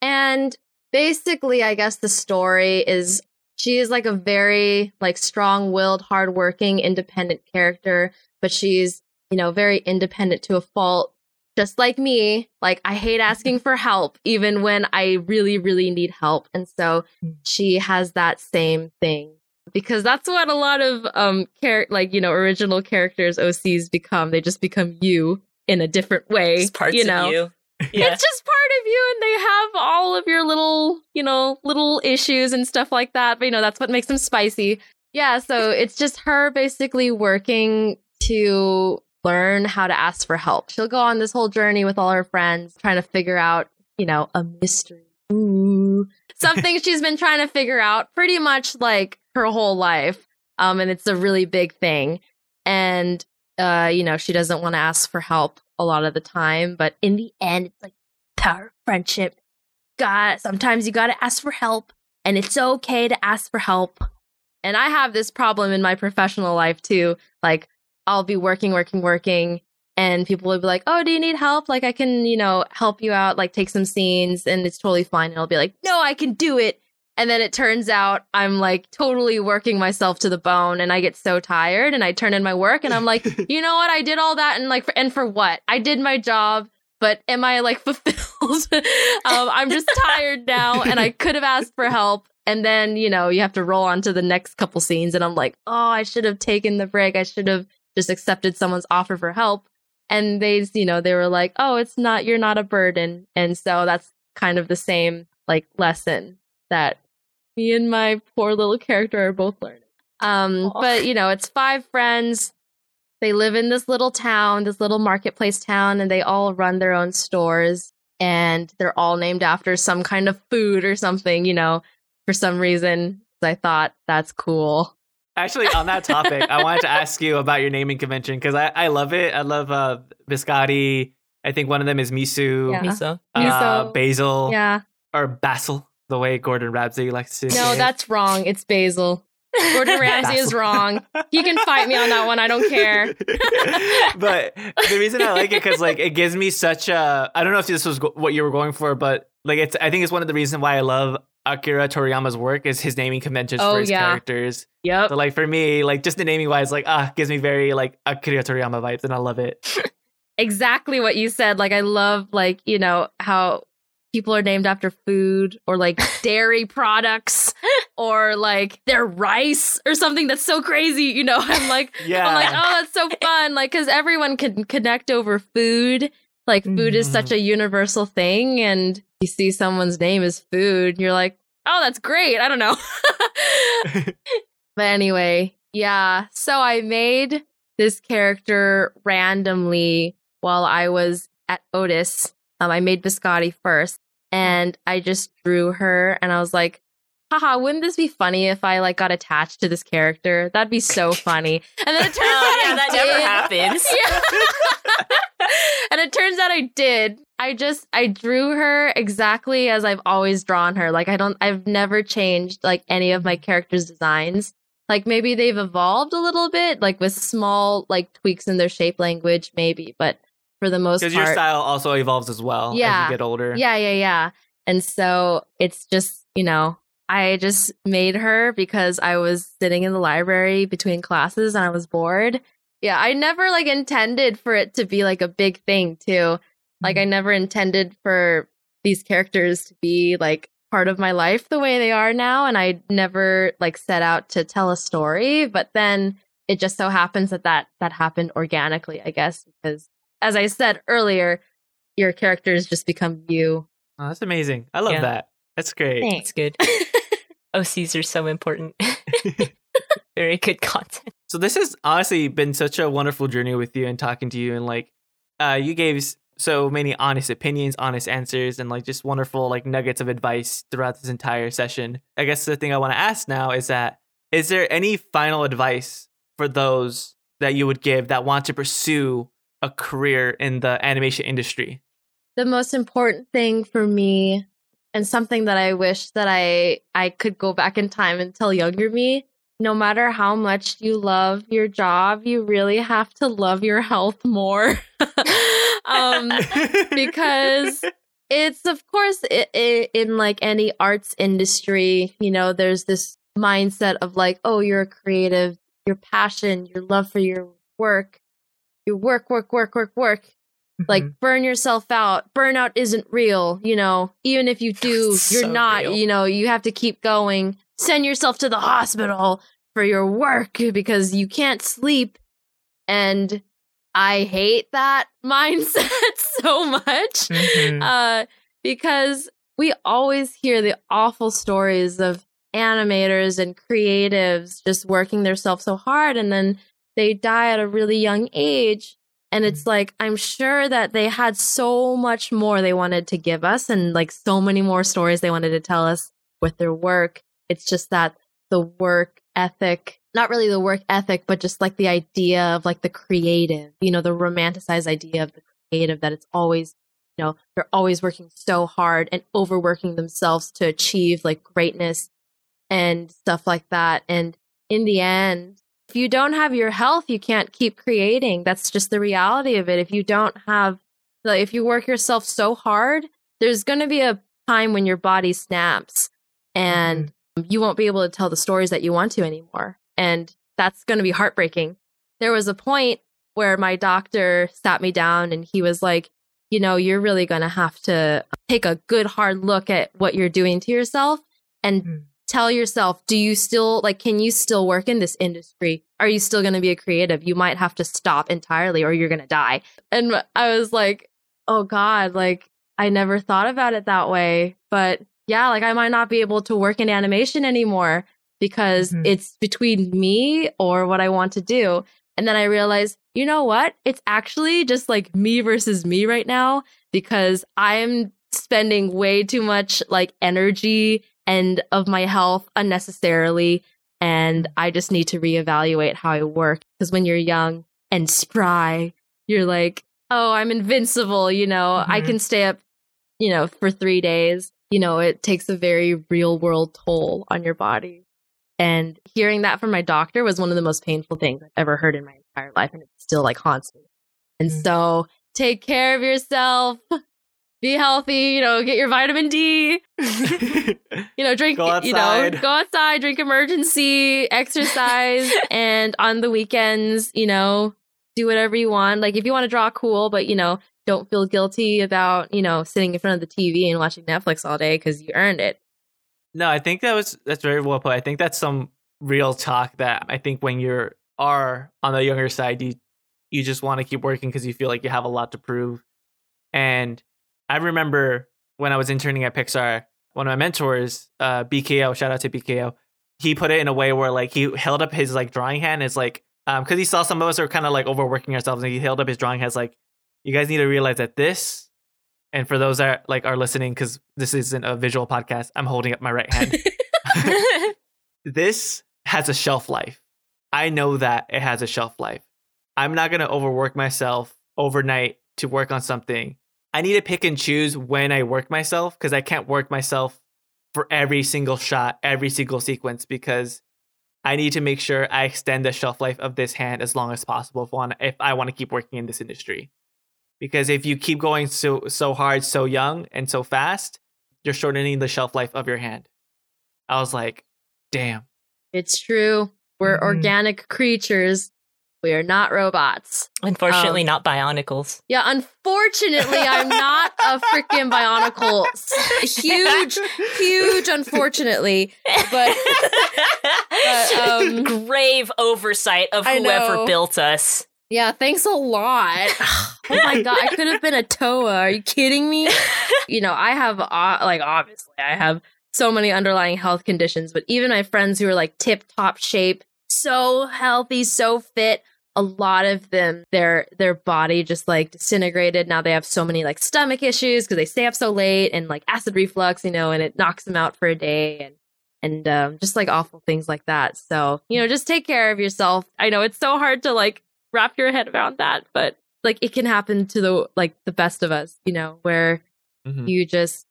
And basically, I guess the story is she is like a very like strong-willed, hardworking, independent character, but she's you know very independent to a fault. Just like me, like I hate asking for help, even when I really, really need help. And so she has that same thing because that's what a lot of um char- like you know original characters OCs become. They just become you in a different way. Just parts you know, of you. Yeah. it's just part of you, and they have all of your little you know little issues and stuff like that. But you know that's what makes them spicy. Yeah, so it's just her basically working to learn how to ask for help. She'll go on this whole journey with all her friends, trying to figure out, you know, a mystery. Ooh. Something she's been trying to figure out pretty much like her whole life. Um, and it's a really big thing. And uh, you know, she doesn't want to ask for help a lot of the time, but in the end, it's like power of friendship. God, sometimes you gotta ask for help, and it's okay to ask for help. And I have this problem in my professional life too. Like, I'll be working, working, working, and people will be like, "Oh, do you need help? Like, I can, you know, help you out, like take some scenes, and it's totally fine." And I'll be like, "No, I can do it." And then it turns out I'm like totally working myself to the bone, and I get so tired, and I turn in my work, and I'm like, you know what? I did all that, and like, for, and for what? I did my job, but am I like fulfilled? um, I'm just tired now, and I could have asked for help. And then you know you have to roll on to the next couple scenes, and I'm like, oh, I should have taken the break. I should have just accepted someone's offer for help. And they, you know, they were like, oh, it's not, you're not a burden. And so that's kind of the same like lesson that me and my poor little character are both learning. Um, Aw. but you know, it's five friends. They live in this little town, this little marketplace town, and they all run their own stores. And they're all named after some kind of food or something, you know, for some reason. I thought that's cool. Actually, on that topic, I wanted to ask you about your naming convention because I, I love it. I love uh, biscotti. I think one of them is miso, Yeah. Miso. uh, Miso. basil, Yeah. or basil, the way Gordon Ramsay likes to. No, that's wrong. It's basil. Gordon Ramsay is wrong. He can fight me on that one. I don't care. but the reason I like it because like it gives me such a I don't know if this was go- what you were going for, but like it's I think it's one of the reasons why I love Akira Toriyama's work is his naming conventions Oh, for his yeah. characters. Yep. So like for me, like just the naming wise, like ah, gives me very like Akira Toriyama vibes, and I love it. exactly what you said. Like I love like, you know, how people are named after food or like dairy products or like their rice or something that's so crazy, you know. I'm like Yeah. I'm like, oh, that's so fun. Like cuz everyone can connect over food. Like food is such a universal thing and you see someone's name is food, you're like, "Oh, that's great." I don't know. But anyway, yeah. So I made this character randomly while I was at Otis. Um, I made Biscotti first, and I just drew her, and I was like, "Haha, wouldn't this be funny if I like got attached to this character? That'd be so funny." And then it turns oh, out Oh, yeah, I that did. never happens. Yeah. and it turns out I did. I just I drew her exactly as I've always drawn her. Like I don't I've never changed like any of my characters' designs. Like maybe they've evolved a little bit, like with small like tweaks in their shape language, maybe, but for the most Because part, your style also evolves as well Yeah. as you get older. yeah, yeah, yeah. And so it's just, you know, I just made her because I was sitting in the library between classes and I was bored. Yeah, I never like intended for it to be like a big thing too. Like I mm-hmm. never intended for these characters to be like part of my life the way they are now and I never like set out to tell a story, but then it just so happens that that that happened organically, I guess, because as I said earlier, your characters just become you Oh, that's amazing. I love Yeah. that. That's great. That's good. OCs are so important. Very good content. So this has honestly been such a wonderful journey with you and talking to you and like uh you gave so many honest opinions, honest answers and like just wonderful like nuggets of advice throughout this entire session. I guess the thing I want to ask now is that is there any final advice for those that you would give that want to pursue a career in the animation industry? The most important thing for me and something that I wish that I I could go back in time and tell younger me no matter how much you love your job you really have to love your health more. Um because it's of course i i in like any arts industry you know there's this mindset of like oh you're a creative your passion your love for your work you work work work work work like Mhm. burn yourself out burnout isn't real you know even if you do you're not real. you know you have to keep going send yourself to the hospital for your work because you can't sleep and i hate that mindset so much Mhm. uh because we always hear the awful stories of animators and creatives just working themselves so hard and then they die at a really young age and mm-hmm. it's like i'm sure that they had so much more they wanted to give us and like so many more stories they wanted to tell us with their work. It's just that the work ethic not really the work ethic but just like the idea of like the creative you know the romanticized idea of the creative that it's always you know they're always working so hard and overworking themselves to achieve like greatness and stuff like that. And in the end if you don't have your health you can't keep creating. That's just the reality of it. If you don't have like if you work yourself so hard there's going to be a time when your body snaps and you won't be able to tell the stories that you want to anymore. And that's going to be heartbreaking. There was a point where my doctor sat me down and he was like you know, you're really going to have to take a good hard look at what you're doing to yourself and Mm. Tell yourself, do you still, like, can you still work in this industry? Are you still going to be a creative? You might have to stop entirely or you're going to die. And I was like, oh God, like, I never thought about it that way. But yeah, like, I might not be able to work in animation anymore because Mhm. it's between me or what I want to do. And then I realized, you know what? It's actually just like me versus me right now because I'm spending way too much like energy and of my health unnecessarily. And I just need to reevaluate how I work. Because when you're young and spry, you're like, oh, I'm invincible. You know, I Mhm. can stay up, you know, for three days. You know, it takes a very real world toll on your body. And hearing that from my doctor was one of the most painful things I've ever heard in my entire life. And it still like haunts me. And Mm. so take care of yourself. be healthy, you know, get your vitamin D, you know, drink, you know, go outside, drink Emergen-C, exercise, and on the weekends, you know, do whatever you want. Like if you want to draw cool, but you know, don't feel guilty about, you know, sitting in front of the TV and watching Netflix all day because you earned it. No, I think that was that's very well put. I think that's some real talk that I think when you're are on the younger side, you you just want to keep working because you feel like you have a lot to prove. And I remember when I was interning at Pixar, one of my mentors, uh, BKO, shout out to BKO, he put it in a way where like he held up his like drawing hand. It's like um because he saw some of us are kind of like overworking ourselves, and he held up his drawing hand. It's like you guys need to realize that this and for those that like are listening because this isn't a visual podcast i'm holding up my right hand this has a shelf life i know that it has a shelf life i'm not going to overwork myself overnight to work on something i need to pick and choose when i work myself because i can't work myself for every single shot every single sequence because i need to make sure i extend the shelf life of this hand as long as possible if, I wanna- if i want to keep working in this industry because if you keep going so so hard so young and so fast you're shortening the shelf life of your hand i was like damn It's true. We're Mhm. organic creatures. We are not robots. Unfortunately, Um, not bionicles. Yeah, unfortunately, I'm not a freaking bionicle. Huge, huge, unfortunately. But but, um, grave oversight of whoever built us. yeah, thanks a lot. Oh my god, I could have been a Toa. Are you kidding me? You know, I have uh, like obviously I have so many underlying health conditions, but even my friends who are like tip top shape, so healthy, so fit, a lot of them their their body just like disintegrated. Now they have so many like stomach issues because they stay up so late and like acid reflux, you know, and it knocks them out for a day and and um, just like awful things like that. So you know, just take care of yourself. I know it's so hard to like wrap your head around that, but like it can happen to the like the best of us, you know, where Mhm. you just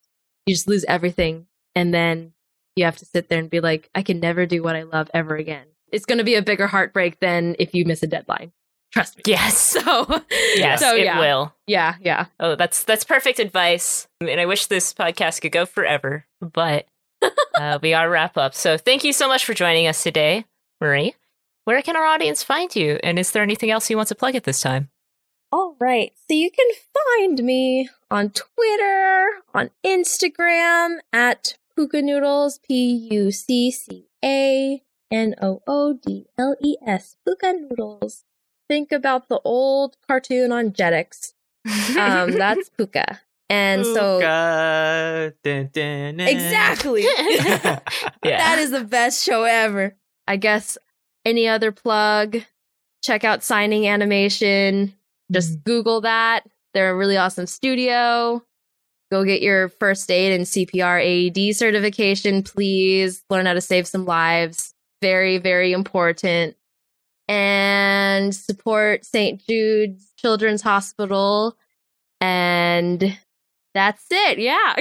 you just lose everything and then you have to sit there and be like i can never do what i love ever again it's going to be a bigger heartbreak than if you miss a deadline trust me Yes. so Yes, so it yeah will. yeah yeah Oh, that's that's perfect advice. And I wish this podcast could go forever, but uh, we gotta wrap up. So thank you so much for joining us today, Marie. Where can our audience find you? And is there anything else you want to plug at this time? all right so you can find me on twitter on instagram at pucca noodles p-u-c-c-a-n-o-o-d-l-e-s pucca noodles. Think about the old cartoon on jetix. Um that's puka and so Pucca, dun, dun, dun. exactly. Yeah. that is the best show ever. I guess any other plug? Check out signing animation. Just google that. They're a really awesome studio. Go get your first aid and cpr aed certification please. Learn how to save some lives very very important and support st jude's children's hospital and that's it yeah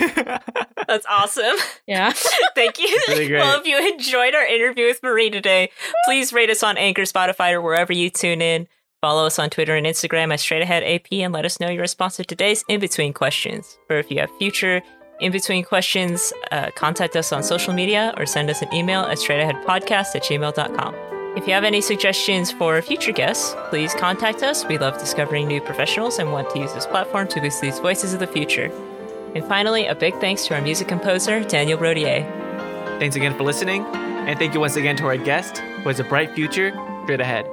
That's awesome. yeah Thank you. Really great. Well, if you enjoyed our interview with Marie today, please rate us on Anchor, Spotify, or wherever you tune in. Follow us on Twitter and Instagram at Straight Ahead AP and let us know your response to today's in between questions. Or if you have future in between questions, uh, contact us on social media or send us an email at straightaheadpodcast at gmail.com. If you have any suggestions for future guests, please contact us. We love discovering new professionals and want to use this platform to boost these voices of the future. And finally, a big thanks to our music composer, Daniel Rodier. Thanks again for listening, and thank you once again to our guest, who has a bright future straight ahead.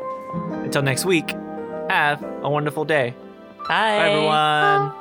Until next week, have a wonderful day. Bye. Bye, everyone.